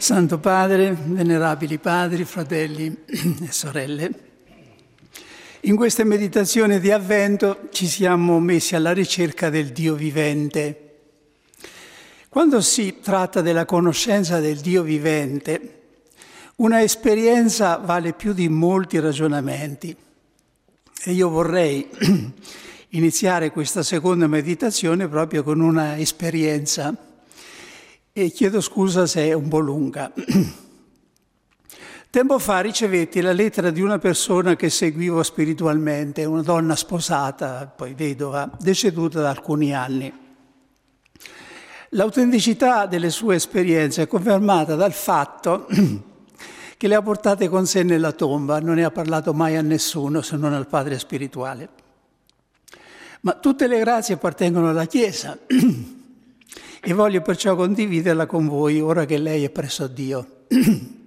Santo Padre, venerabili padri, fratelli e sorelle, in queste meditazioni di avvento ci siamo messi alla ricerca del Dio vivente. Quando si tratta della conoscenza del Dio vivente, una esperienza vale più di molti ragionamenti. E io vorrei iniziare questa seconda meditazione proprio con una esperienza e chiedo scusa se è un po' lunga. Tempo fa ricevetti la lettera di una persona che seguivo spiritualmente, una donna sposata, poi vedova, deceduta da alcuni anni. L'autenticità delle sue esperienze è confermata dal fatto che le ha portate con sé nella tomba, non ne ha parlato mai a nessuno se non al padre spirituale. Ma tutte le grazie appartengono alla Chiesa e voglio perciò condividerla con voi ora che lei è presso Dio.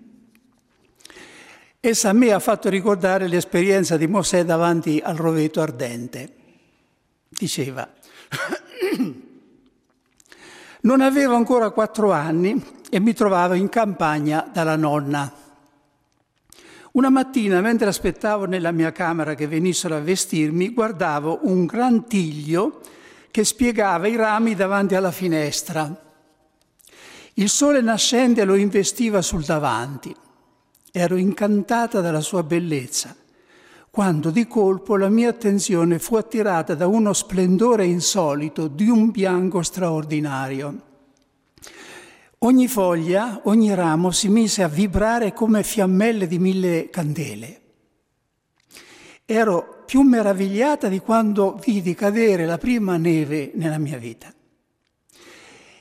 Essa a me ha fatto ricordare l'esperienza di Mosè davanti al roveto ardente. Diceva, non avevo ancora quattro anni e mi trovavo in campagna dalla nonna. Una mattina, mentre aspettavo nella mia camera che venissero a vestirmi, guardavo un gran tiglio che spiegava i rami davanti alla finestra. Il sole nascente lo investiva sul davanti. Ero incantata dalla sua bellezza, quando di colpo la mia attenzione fu attirata da uno splendore insolito di un bianco straordinario. Ogni foglia, ogni ramo si mise a vibrare come fiammelle di mille candele. Ero più meravigliata di quando vidi cadere la prima neve nella mia vita.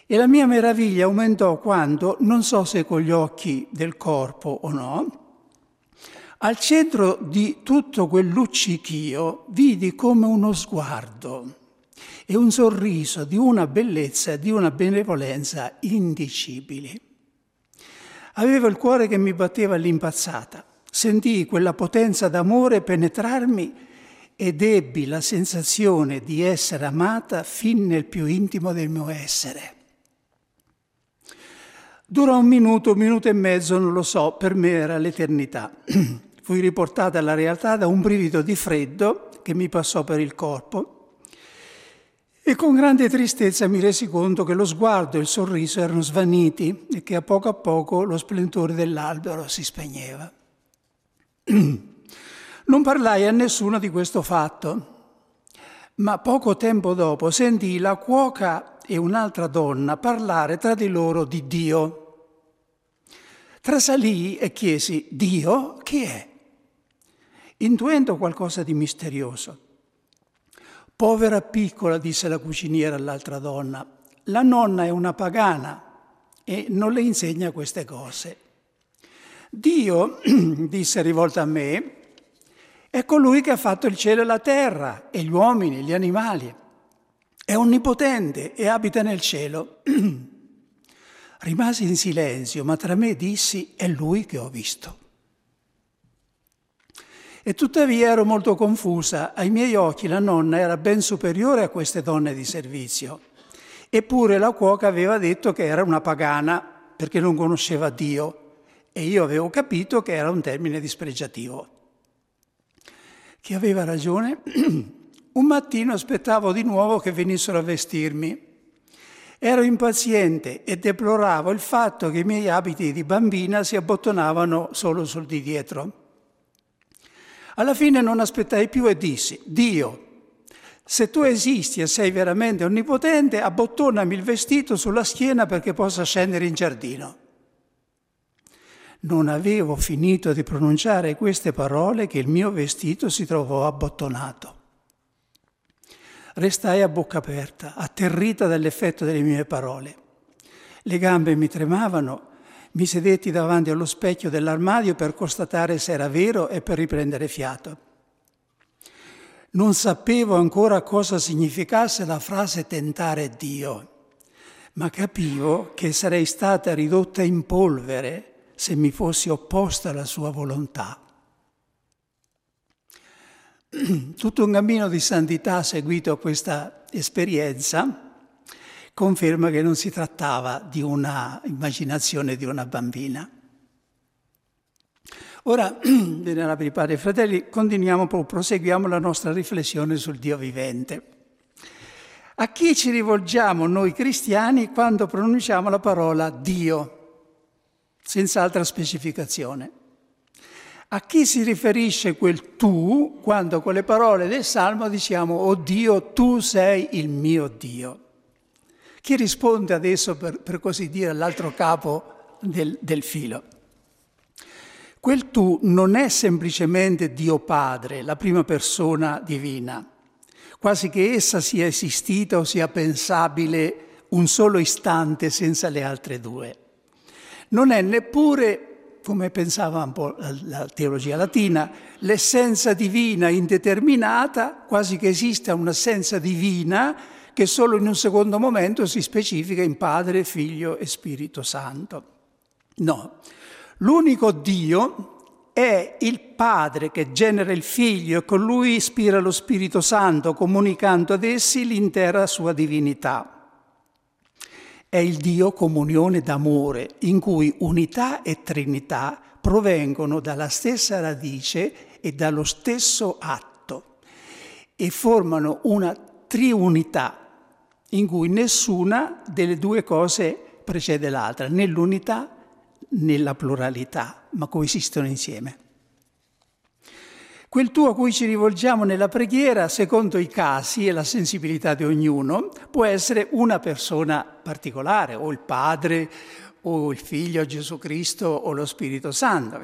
E la mia meraviglia aumentò quando, non so se con gli occhi del corpo o no, al centro di tutto quel luccichio vidi come uno sguardo e un sorriso di una bellezza di una benevolenza indicibili. Avevo il cuore che mi batteva all'impazzata, sentii quella potenza d'amore penetrarmi ed ebbi la sensazione di essere amata fin nel più intimo del mio essere. Durò un minuto, un minuto e mezzo, non lo so, per me era l'eternità. Fui riportata alla realtà da un brivido di freddo che mi passò per il corpo e con grande tristezza mi resi conto che lo sguardo e il sorriso erano svaniti e che a poco a poco lo splendore dell'albero si spegneva. Non parlai a nessuno di questo fatto, ma poco tempo dopo sentii la cuoca e un'altra donna parlare tra di loro di Dio. Trasalii e chiesi, Dio chi è? Intuendo qualcosa di misterioso. Povera piccola, disse la cuciniera all'altra donna, la nonna è una pagana e non le insegna queste cose. Dio, disse rivolta a me, è colui che ha fatto il cielo e la terra, e gli uomini, gli animali. È onnipotente e abita nel cielo. Rimasi in silenzio, ma tra me dissi, è lui che ho visto. E tuttavia ero molto confusa. Ai miei occhi la nonna era ben superiore a queste donne di servizio. Eppure la cuoca aveva detto che era una pagana perché non conosceva Dio e io avevo capito che era un termine dispregiativo che aveva ragione, un mattino aspettavo di nuovo che venissero a vestirmi. Ero impaziente e deploravo il fatto che i miei abiti di bambina si abbottonavano solo sul di dietro. Alla fine non aspettai più e dissi, Dio, se tu esisti e sei veramente onnipotente, abbottonami il vestito sulla schiena perché possa scendere in giardino. Non avevo finito di pronunciare queste parole che il mio vestito si trovò abbottonato. Restai a bocca aperta, atterrita dall'effetto delle mie parole. Le gambe mi tremavano, mi sedetti davanti allo specchio dell'armadio per constatare se era vero e per riprendere fiato. Non sapevo ancora cosa significasse la frase tentare Dio, ma capivo che sarei stata ridotta in polvere se mi fossi opposta alla sua volontà. Tutto un cammino di santità seguito a questa esperienza conferma che non si trattava di una immaginazione di una bambina. Ora, venerabili padri e fratelli, continuiamo, proseguiamo la nostra riflessione sul Dio vivente. A chi ci rivolgiamo noi cristiani quando pronunciamo la parola Dio, senza altra specificazione? A chi si riferisce quel tu quando con le parole del Salmo diciamo, oh Dio, tu sei il mio Dio? Chi risponde adesso, per, per così dire, all'altro capo del, del filo? Quel tu non è semplicemente Dio Padre, la prima persona divina, quasi che essa sia esistita o sia pensabile un solo istante senza le altre due. Non è neppure, come pensava un po' la teologia latina, l'essenza divina indeterminata, quasi che esista un'essenza divina che solo in un secondo momento si specifica in Padre, Figlio e Spirito Santo. No, l'unico Dio è il Padre che genera il Figlio e con lui ispira lo Spirito Santo, comunicando ad essi l'intera sua divinità. È il Dio comunione d'amore, in cui unità e trinità provengono dalla stessa radice e dallo stesso atto e formano una triunità in cui nessuna delle due cose precede l'altra, né l'unità nella pluralità, ma coesistono insieme. Quel tu a cui ci rivolgiamo nella preghiera, secondo i casi e la sensibilità di ognuno, può essere una persona particolare, o il Padre, o il Figlio Gesù Cristo, o lo Spirito Santo.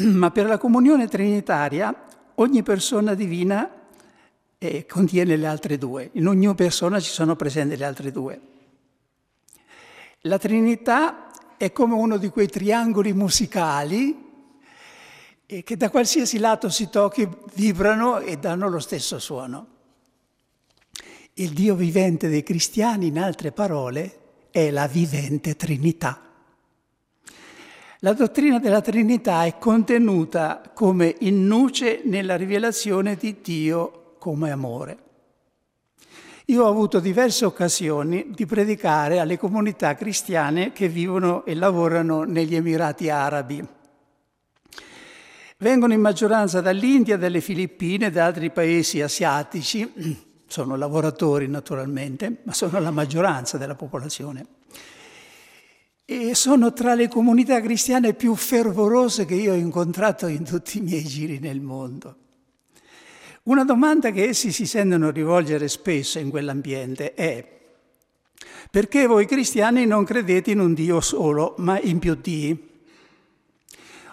Ma per la comunione trinitaria ogni persona divina eh, contiene le altre due, in ogni persona ci sono presenti le altre due. La Trinità è come uno di quei triangoli musicali che da qualsiasi lato si tocchi vibrano e danno lo stesso suono. Il Dio vivente dei cristiani, in altre parole, è la vivente Trinità. La dottrina della Trinità è contenuta come in nuce nella rivelazione di Dio come amore. Io ho avuto diverse occasioni di predicare alle comunità cristiane che vivono e lavorano negli Emirati Arabi. Vengono in maggioranza dall'India, dalle Filippine, da altri paesi asiatici, sono lavoratori naturalmente, ma sono la maggioranza della popolazione. E sono tra le comunità cristiane più fervorose che io ho incontrato in tutti i miei giri nel mondo. Una domanda che essi si sentono rivolgere spesso in quell'ambiente è perché voi cristiani non credete in un Dio solo, ma in più Dii?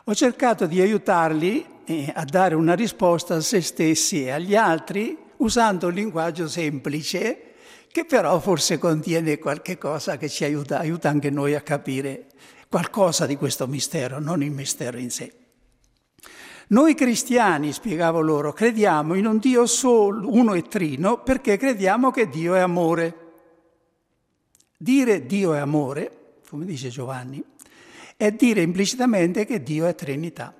Ho cercato di aiutarli eh, a dare una risposta a se stessi e agli altri usando un linguaggio semplice che però forse contiene qualche cosa che ci aiuta, aiuta anche noi a capire qualcosa di questo mistero, non il mistero in sé. Noi cristiani, spiegavo loro, crediamo in un Dio solo, uno e trino, perché crediamo che Dio è amore. Dire Dio è amore, come dice Giovanni, è dire implicitamente che Dio è Trinità.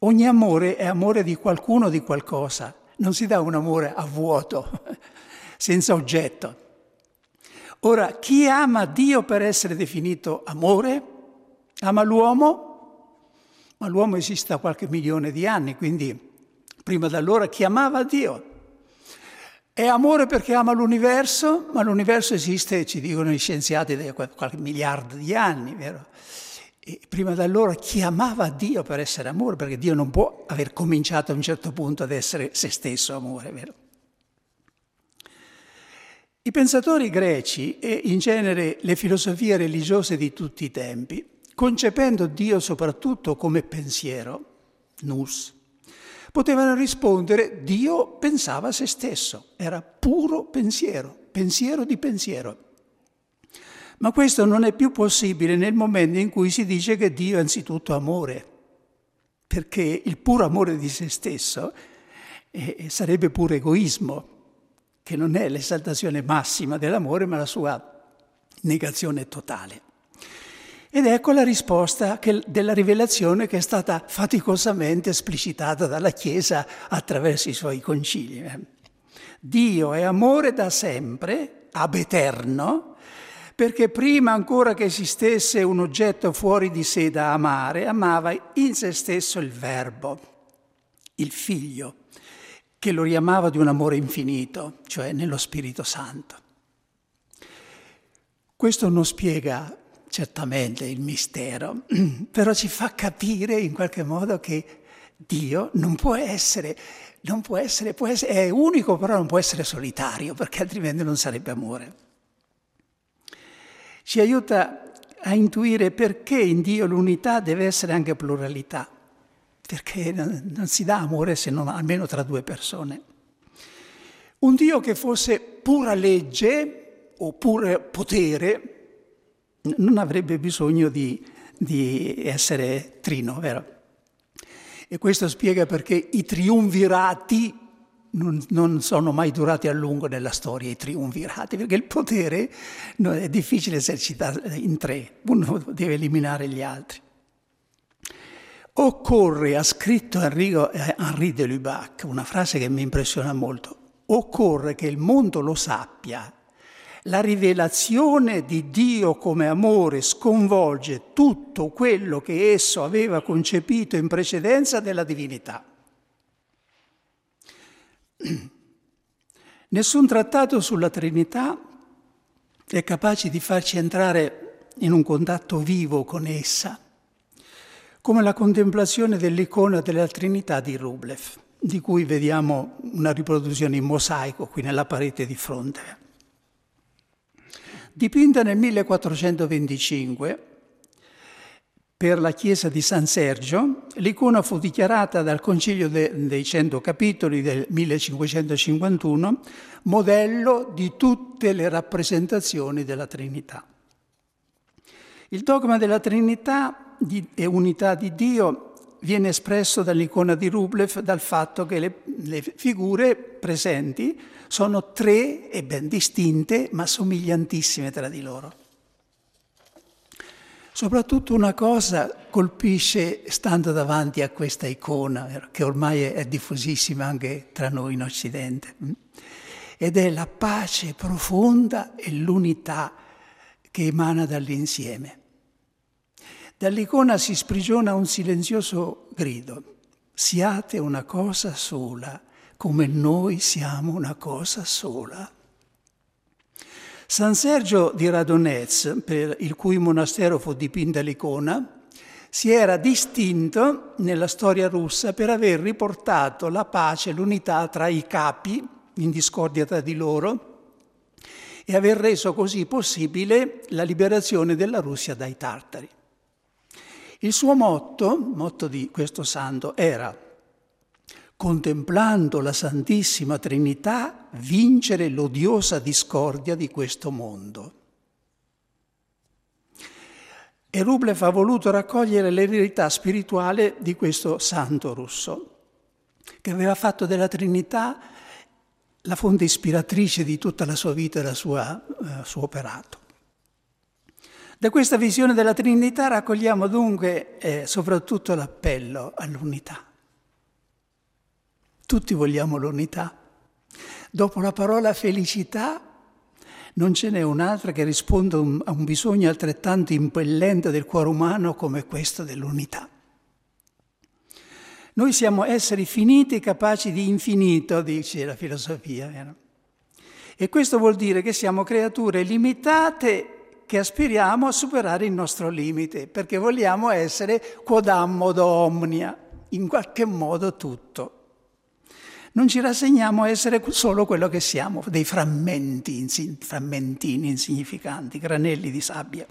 Ogni amore è amore di qualcuno di qualcosa, non si dà un amore a vuoto, senza oggetto. Ora, chi ama Dio per essere definito amore? Ama l'uomo ma l'uomo esiste da qualche milione di anni, quindi prima da allora chiamava Dio. È amore perché ama l'universo, ma l'universo esiste, ci dicono gli scienziati, da qualche miliardo di anni, vero? E prima da allora chiamava Dio per essere amore, perché Dio non può aver cominciato a un certo punto ad essere se stesso amore, vero? I pensatori greci e in genere le filosofie religiose di tutti i tempi concependo Dio soprattutto come pensiero, nus, potevano rispondere Dio pensava a se stesso, era puro pensiero, pensiero di pensiero. Ma questo non è più possibile nel momento in cui si dice che Dio è anzitutto amore, perché il puro amore di se stesso eh, sarebbe pure egoismo, che non è l'esaltazione massima dell'amore, ma la sua negazione totale. Ed ecco la risposta che, della rivelazione che è stata faticosamente esplicitata dalla Chiesa attraverso i suoi concili. Eh. Dio è amore da sempre, ab eterno, perché prima ancora che esistesse un oggetto fuori di sé da amare, amava in se stesso il Verbo, il Figlio, che lo riamava di un amore infinito, cioè nello Spirito Santo. Questo non spiega certamente il mistero, però ci fa capire in qualche modo che Dio non può essere non può essere, può essere, è unico però non può essere solitario perché altrimenti non sarebbe amore. Ci aiuta a intuire perché in Dio l'unità deve essere anche pluralità, perché non si dà amore se non almeno tra due persone. Un Dio che fosse pura legge o pure potere non avrebbe bisogno di, di essere trino, vero? E questo spiega perché i triunvirati non, non, sono mai durati a lungo nella storia, i triunvirati, perché il potere è difficile esercitarlo in tre, uno deve eliminare gli altri. Occorre, ha scritto Enrico, eh, Henri de Lubac, una frase che mi impressiona molto, occorre che il mondo lo sappia la rivelazione di Dio come amore sconvolge tutto quello che esso aveva concepito in precedenza della divinità. Nessun trattato sulla Trinità è capace di farci entrare in un contatto vivo con essa, come la contemplazione dell'icona della Trinità di Rublev, di cui vediamo una riproduzione in mosaico qui nella parete di fronte. Dipinta nel 1425 per la chiesa di San Sergio, l'icona fu dichiarata dal Concilio de, dei Cento Capitoli del 1551 modello di tutte le rappresentazioni della Trinità. Il dogma della Trinità e unità di Dio viene espresso dall'icona di Rublev dal fatto che le, le figure presenti sono tre e ben distinte, ma somigliantissime tra di loro. Soprattutto una cosa colpisce stando davanti a questa icona, che ormai è diffusissima anche tra noi in Occidente, mm, ed è la pace profonda e l'unità che emana dall'insieme. Dall'icona si sprigiona un silenzioso grido, siate una cosa sola, come noi siamo una cosa sola. San Sergio di Radonez, per il cui monastero fu dipinta l'icona, si era distinto nella storia russa per aver riportato la pace, l'unità tra i capi, in discordia tra di loro, e aver reso così possibile la liberazione della Russia dai tartari. Il suo motto, motto di questo santo, era contemplando la Santissima Trinità, vincere l'odiosa discordia di questo mondo. E Rublev ha voluto raccogliere l'eredità spirituale di questo santo russo, che aveva fatto della Trinità la fonte ispiratrice di tutta la sua vita e del eh, suo operato. Da questa visione della Trinità raccogliamo dunque eh, soprattutto l'appello all'unità. Tutti vogliamo l'unità. Dopo la parola felicità non ce n'è un'altra che risponda a un bisogno altrettanto impellente del cuore umano come questo dell'unità. Noi siamo esseri finiti capaci di infinito, dice la filosofia. E questo vuol dire che siamo creature limitate che aspiriamo a superare il nostro limite, perché vogliamo essere quod ammodo omnia, in qualche modo tutto. Non ci rassegniamo a essere solo quello che siamo, dei frammenti, frammentini insignificanti, granelli di sabbia.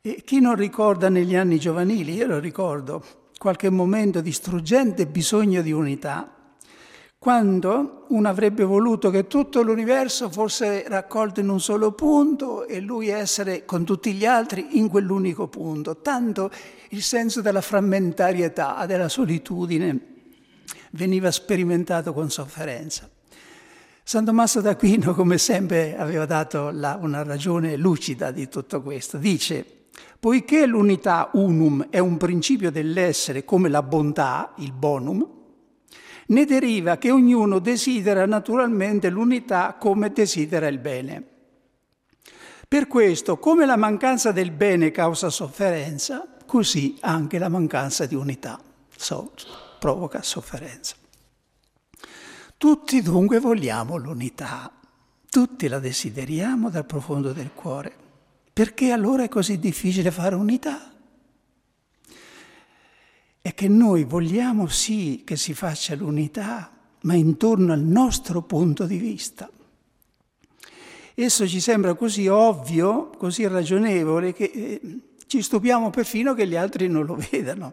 E chi non ricorda negli anni giovanili, io lo ricordo, qualche momento di struggente bisogno di unità, quando uno avrebbe voluto che tutto l'universo fosse raccolto in un solo punto e lui essere con tutti gli altri in quell'unico punto. Tanto il senso della frammentarietà, della solitudine veniva sperimentato con sofferenza. San Tommaso d'Aquino, come sempre, aveva dato la, una ragione lucida di tutto questo. Dice, poiché l'unità unum è un principio dell'essere come la bontà, il bonum, ne deriva che ognuno desidera naturalmente l'unità come desidera il bene. Per questo, come la mancanza del bene causa sofferenza, così anche la mancanza di unità so, provoca sofferenza. Tutti dunque vogliamo l'unità, tutti la desideriamo dal profondo del cuore. Perché allora è così difficile fare unità? È che noi vogliamo sì che si faccia l'unità, ma intorno al nostro punto di vista. Esso ci sembra così ovvio, così ragionevole, che eh, ci stupiamo perfino che gli altri non lo vedano.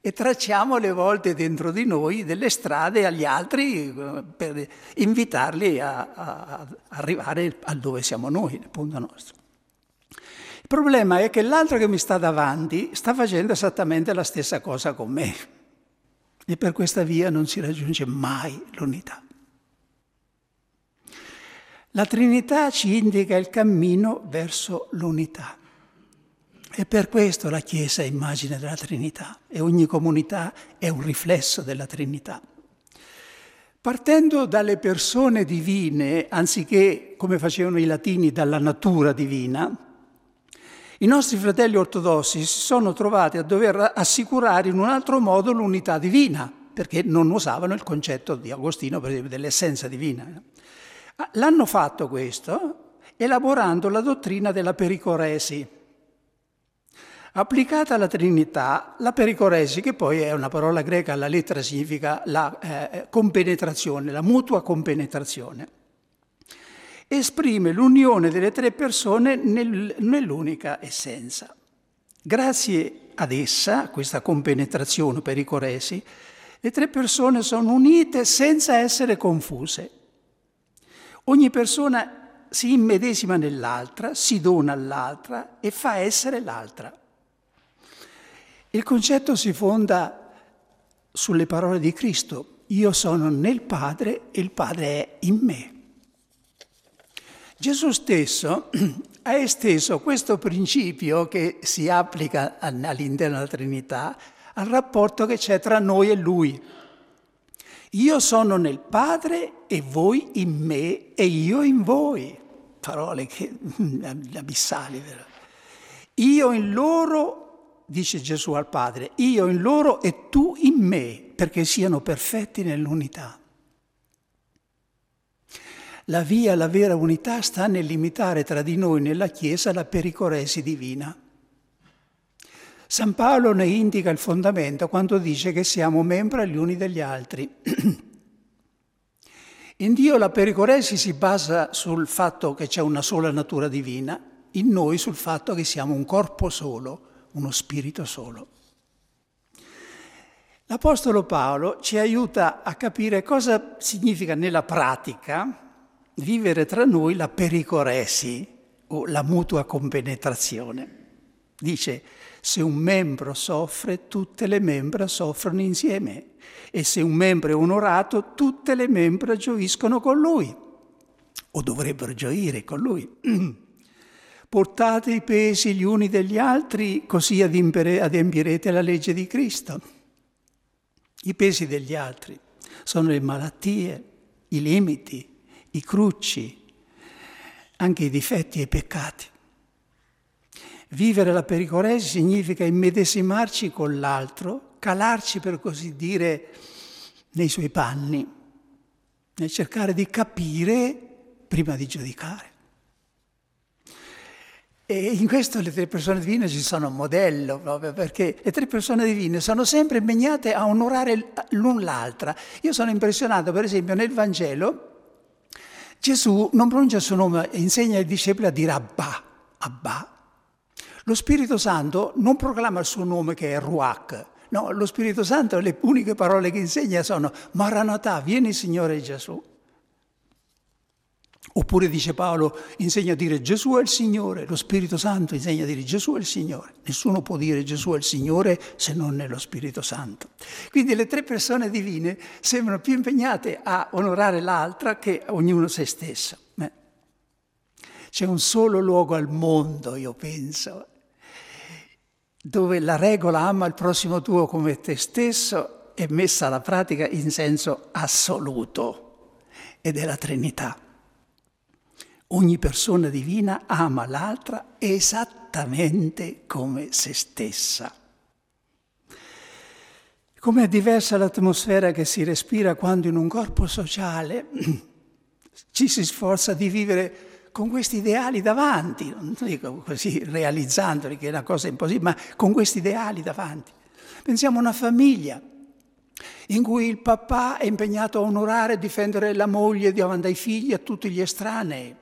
E tracciamo le volte dentro di noi delle strade agli altri eh, per invitarli a, a, arrivare a dove siamo noi, nel punto nostro. Il problema è che l'altro che mi sta davanti sta facendo esattamente la stessa cosa con me e per questa via non si raggiunge mai l'unità. La Trinità ci indica il cammino verso l'unità. E per questo la Chiesa è immagine della Trinità e ogni comunità è un riflesso della Trinità. Partendo dalle persone divine, anziché come facevano i latini dalla natura divina, i nostri fratelli ortodossi si sono trovati a dover assicurare in un altro modo l'unità divina, perché non usavano il concetto di Agostino, per esempio, dell'essenza divina. L'hanno fatto questo elaborando la dottrina della pericoresi. Applicata alla Trinità, la pericoresi, che poi è una parola greca, la lettera significa la eh, compenetrazione, la mutua compenetrazione, esprime l'unione delle tre persone nel, nell'unica essenza. Grazie ad essa, questa compenetrazione pericoresi, le tre persone sono unite senza essere confuse. Ogni persona si immedesima nell'altra, si dona all'altra e fa essere l'altra. Il concetto si fonda sulle parole di Cristo. Io sono nel Padre e il Padre è in me. Gesù stesso ha esteso questo principio che si applica all'interno della Trinità al rapporto che c'è tra noi e Lui. Io sono nel Padre e voi in me e io in voi. Parole che abissali, vero? Io in loro, dice Gesù al Padre, io in loro e tu in me, perché siano perfetti nell'unità. La via alla vera unità sta nell'imitare tra di noi nella Chiesa la pericoresi divina. San Paolo ne indica il fondamento quando dice che siamo membri gli uni degli altri. In Dio la pericoresi si basa sul fatto che c'è una sola natura divina, in noi sul fatto che siamo un corpo solo, uno spirito solo. L'Apostolo Paolo ci aiuta a capire cosa significa nella pratica vivere tra noi la pericoresi o la mutua compenetrazione. Dice, se un membro soffre, tutte le membra soffrono insieme. E se un membro è onorato, tutte le membra gioiscono con lui. O dovrebbero gioire con lui. Portate i pesi gli uni degli altri, così adempirete la legge di Cristo. I pesi degli altri sono le malattie, i limiti, i crucci, anche i difetti e i peccati. Vivere la pericoresi significa immedesimarci con l'altro, calarci per così dire nei suoi panni, nel cercare di capire prima di giudicare. E in questo le tre persone divine ci sono un modello, proprio perché le tre persone divine sono sempre impegnate a onorare l'un l'altra. Io sono impressionato, per esempio, nel Vangelo, Gesù non pronuncia il suo nome, insegna ai discepoli a dire Abba, Abba, lo Spirito Santo non proclama il suo nome che è Ruach, no, lo Spirito Santo le uniche parole che insegna sono Maranatà, vieni Signore Gesù. Oppure dice Paolo, insegna a dire Gesù è il Signore, lo Spirito Santo insegna a dire Gesù è il Signore. Nessuno può dire Gesù è il Signore se non nello Spirito Santo. Quindi le tre persone divine sembrano più impegnate a onorare l'altra che ognuno se stesso. C'è un solo luogo al mondo, io penso, dove la regola ama il prossimo tuo come te stesso è messa alla pratica in senso assoluto ed è la Trinità. Ogni persona divina ama l'altra esattamente come se stessa. Come è diversa l'atmosfera che si respira quando in un corpo sociale ci si sforza di vivere con questi ideali davanti, non dico così realizzandoli, che è una cosa impossibile, ma con questi ideali davanti. Pensiamo a una famiglia in cui il papà è impegnato a onorare e difendere la moglie davanti ai figli a tutti gli estranei,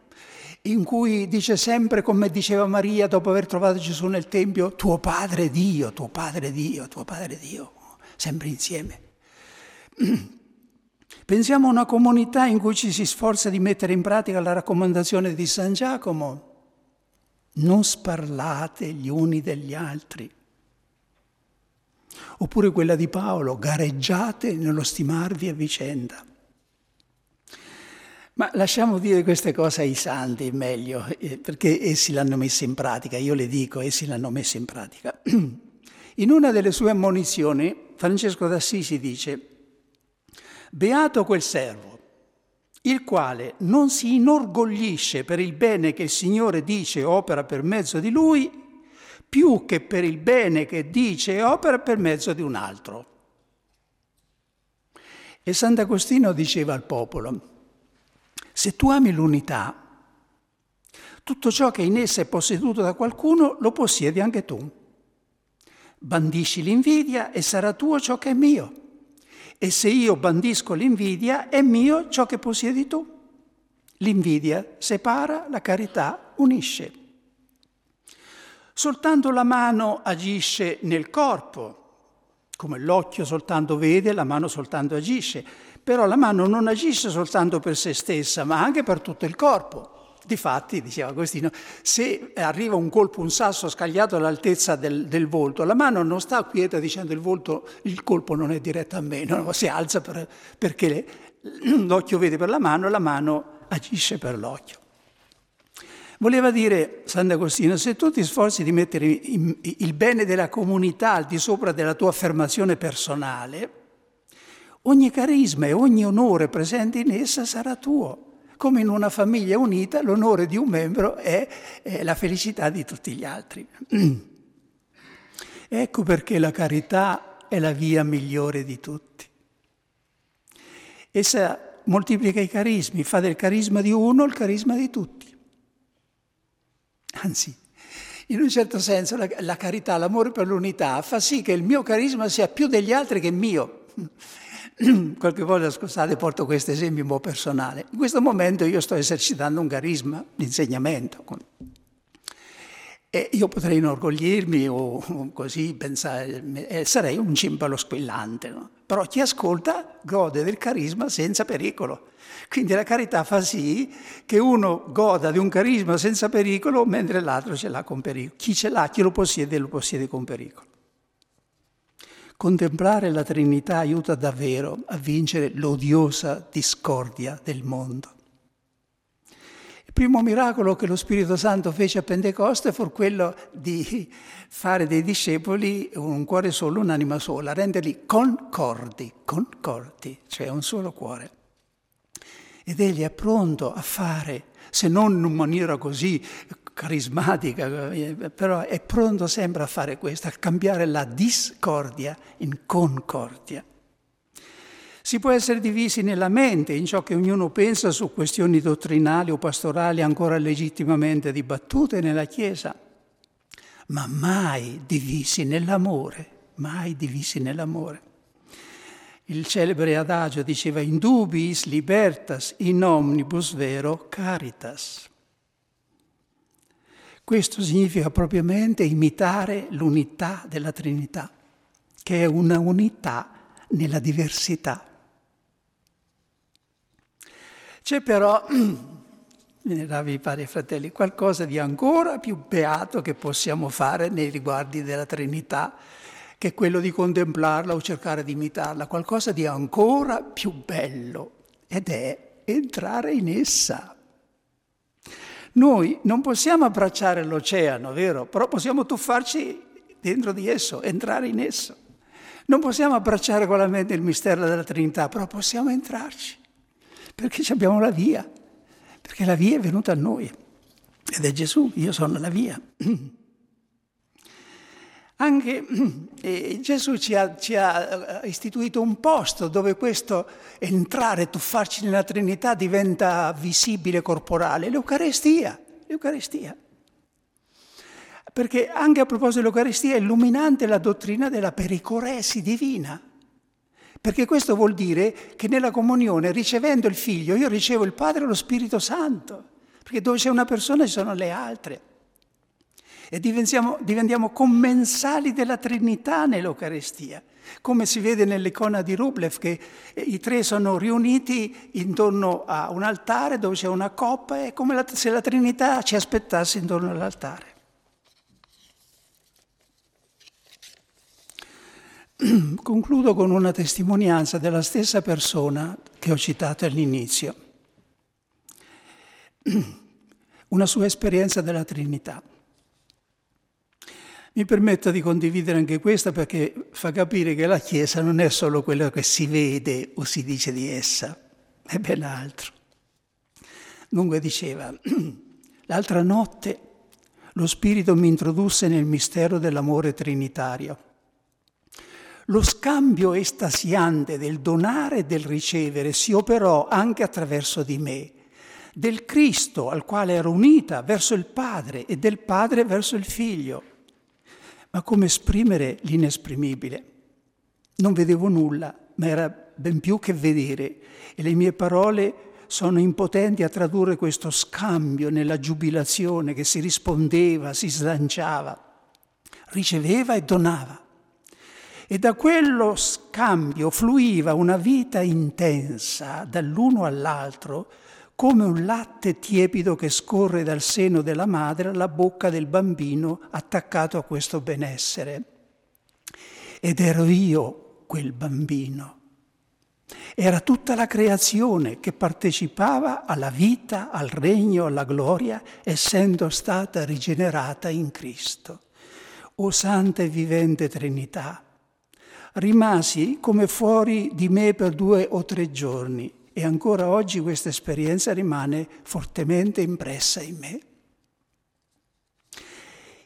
in cui dice sempre, come diceva Maria dopo aver trovato Gesù nel Tempio, tuo padre Dio, tuo padre Dio, tuo padre Dio, sempre insieme. Pensiamo a una comunità in cui ci si sforza di mettere in pratica la raccomandazione di San Giacomo. Non sparlate gli uni degli altri. Oppure quella di Paolo, gareggiate nello stimarvi a vicenda. Ma lasciamo dire queste cose ai santi, meglio, eh, perché essi l'hanno messa in pratica, io le dico, essi l'hanno messa in pratica. In una delle sue ammonizioni, Francesco d'Assisi dice, Beato quel servo, il quale non si inorgoglisce per il bene che il Signore dice e opera per mezzo di lui, più che per il bene che dice e opera per mezzo di un altro. E Sant'Agostino diceva al popolo, se tu ami l'unità, tutto ciò che in essa è posseduto da qualcuno lo possiedi anche tu. Bandisci l'invidia e sarà tuo ciò che è mio. E se io bandisco l'invidia, è mio ciò che possiedi tu. L'invidia separa, la carità unisce. Soltanto la mano agisce nel corpo, come l'occhio soltanto vede, la mano soltanto agisce, però la mano non agisce soltanto per se stessa, ma anche per tutto il corpo. Difatti, diceva Agostino, se arriva un colpo, un sasso scagliato all'altezza del, del, volto, la mano non sta quieta dicendo il volto, il colpo non è diretto a me, no? si alza per, perché l'occhio vede per la mano la mano agisce per l'occhio. Voleva dire Sant'Agostino, se tu ti sforzi di mettere il bene della comunità al di sopra della tua affermazione personale, ogni carisma e ogni onore presente in essa sarà tuo come in una famiglia unita l'onore di un membro è, è la felicità di tutti gli altri. ecco perché la carità è la via migliore di tutti. Essa moltiplica i carismi, fa del carisma di uno il carisma di tutti. Anzi, in un certo senso la, la carità, l'amore per l'unità fa sì che il mio carisma sia più degli altri che mio. qualche volta, scusate, porto questo esempio un po' personale. In questo momento io sto esercitando un carisma di insegnamento. E io potrei inorgoglirmi o così pensare, eh, sarei un cimbalo squillante, no? però chi ascolta gode del carisma senza pericolo. Quindi la carità fa sì che uno goda di un carisma senza pericolo mentre l'altro ce l'ha con pericolo. Chi ce l'ha, chi lo possiede, lo possiede con pericolo. Contemplare la Trinità aiuta davvero a vincere l'odiosa discordia del mondo. Il primo miracolo che lo Spirito Santo fece a Pentecoste fu quello di fare dei discepoli un cuore solo, un'anima sola, renderli concordi, concordi, cioè un solo cuore. Ed egli è pronto a fare, se non in maniera così carismatica, però è pronto sempre a fare questo, a cambiare la discordia in concordia. Si può essere divisi nella mente, in ciò che ognuno pensa su questioni dottrinali o pastorali ancora legittimamente dibattute nella Chiesa, ma mai divisi nell'amore, mai divisi nell'amore. Il celebre adagio diceva in dubiis libertas, in omnibus vero caritas. Questo significa propriamente imitare l'unità della Trinità, che è una unità nella diversità. C'è però, veneravi pari fratelli, qualcosa di ancora più beato che possiamo fare nei riguardi della Trinità, che è quello di contemplarla o cercare di imitarla, qualcosa di ancora più bello, ed è entrare in essa. Noi non possiamo abbracciare l'oceano, vero? Però possiamo tuffarci dentro di esso, entrare in esso. Non possiamo abbracciare con la mente il mistero della Trinità, però possiamo entrarci, perché abbiamo la via, perché la via è venuta a noi. Ed è Gesù, io sono la via. Anche eh, Gesù ci ha, ci ha, eh, istituito un posto dove questo entrare, tuffarci nella Trinità diventa visibile, corporale, l'Eucarestia, l'Eucarestia. Perché anche a proposito dell'Eucaristia è illuminante la dottrina della pericoresi divina. Perché questo vuol dire che nella comunione, ricevendo il Figlio, io ricevo il Padre e lo Spirito Santo. Perché dove c'è una persona ci sono le altre e diventiamo, commensali della Trinità nell'Eucarestia, come si vede nell'icona di Rublev che i tre sono riuniti intorno a un altare dove c'è una coppa, è come se la Trinità ci aspettasse intorno all'altare. Concludo con una testimonianza della stessa persona che ho citato all'inizio, una sua esperienza della Trinità. Mi permetto di condividere anche questa perché fa capire che la Chiesa non è solo quello che si vede o si dice di essa, è ben altro. Dunque diceva, l'altra notte lo Spirito mi introdusse nel mistero dell'amore trinitario. Lo scambio estasiante del donare e del ricevere si operò anche attraverso di me, del Cristo al quale ero unita verso il Padre e del Padre verso il Figlio ma come esprimere l'inesprimibile. Non vedevo nulla, ma era ben più che vedere e le mie parole sono impotenti a tradurre questo scambio nella giubilazione che si rispondeva, si slanciava, riceveva e donava. E da quello scambio fluiva una vita intensa dall'uno all'altro come un latte tiepido che scorre dal seno della madre alla bocca del bambino attaccato a questo benessere. Ed ero io quel bambino. Era tutta la creazione che partecipava alla vita, al regno, alla gloria, essendo stata rigenerata in Cristo. O Santa e vivente Trinità, rimasi come fuori di me per due o tre giorni e ancora oggi questa esperienza rimane fortemente impressa in me.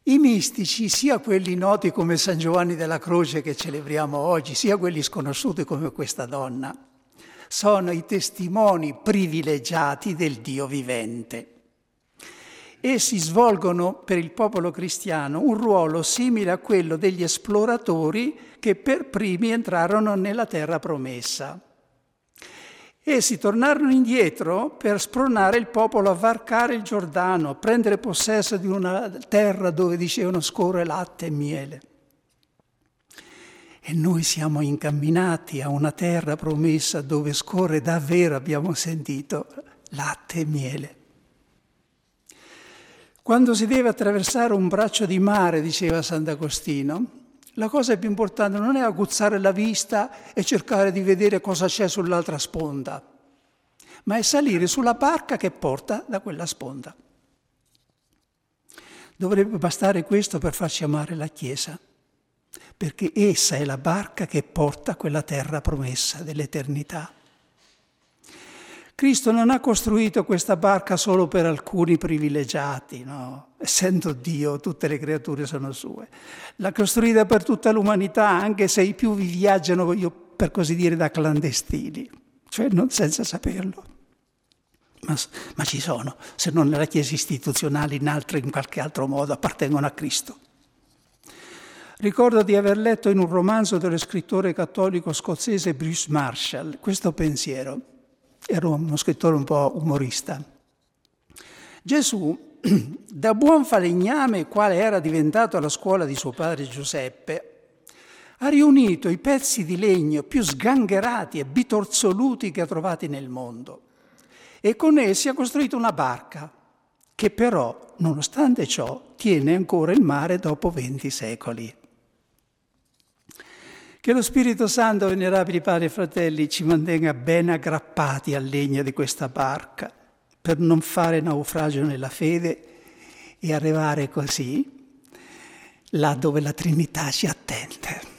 I mistici, sia quelli noti come San Giovanni della Croce che celebriamo oggi, sia quelli sconosciuti come questa donna, sono i testimoni privilegiati del Dio vivente. Essi svolgono per il popolo cristiano un ruolo simile a quello degli esploratori che per primi entrarono nella terra promessa. Essi tornarono indietro per spronare il popolo a varcare il Giordano, prendere possesso di una terra dove dicevano scorre latte e miele. E noi siamo incamminati a una terra promessa dove scorre davvero, abbiamo sentito, latte e miele. Quando si deve attraversare un braccio di mare, diceva Sant'Agostino, la cosa più importante non è aguzzare la vista e cercare di vedere cosa c'è sull'altra sponda, ma è salire sulla barca che porta da quella sponda. Dovrebbe bastare questo per farci amare la Chiesa, perché essa è la barca che porta quella terra promessa dell'eternità. Cristo non ha costruito questa barca solo per alcuni privilegiati, no? Essendo Dio, tutte le creature sono sue. L'ha costruita per tutta l'umanità, anche se i più vi viaggiano, io, per così dire, da clandestini, cioè non senza saperlo. Ma, ma ci sono, se non nella Chiesa istituzionale, in, altro, in qualche altro modo, appartengono a Cristo. Ricordo di aver letto in un romanzo dello scrittore cattolico scozzese Bruce Marshall questo pensiero era uno scrittore un po' umorista. Gesù, da buon falegname quale era diventato alla scuola di suo padre Giuseppe, ha riunito i pezzi di legno più sgangherati e bitorzoluti che ha trovati nel mondo e con essi ha costruito una barca che però, nonostante ciò, tiene ancora il mare dopo venti secoli. Che lo Spirito Santo, venerabili padri e fratelli, ci mantenga ben aggrappati al legno di questa barca per non fare naufragio nella fede e arrivare così là dove la Trinità ci attende.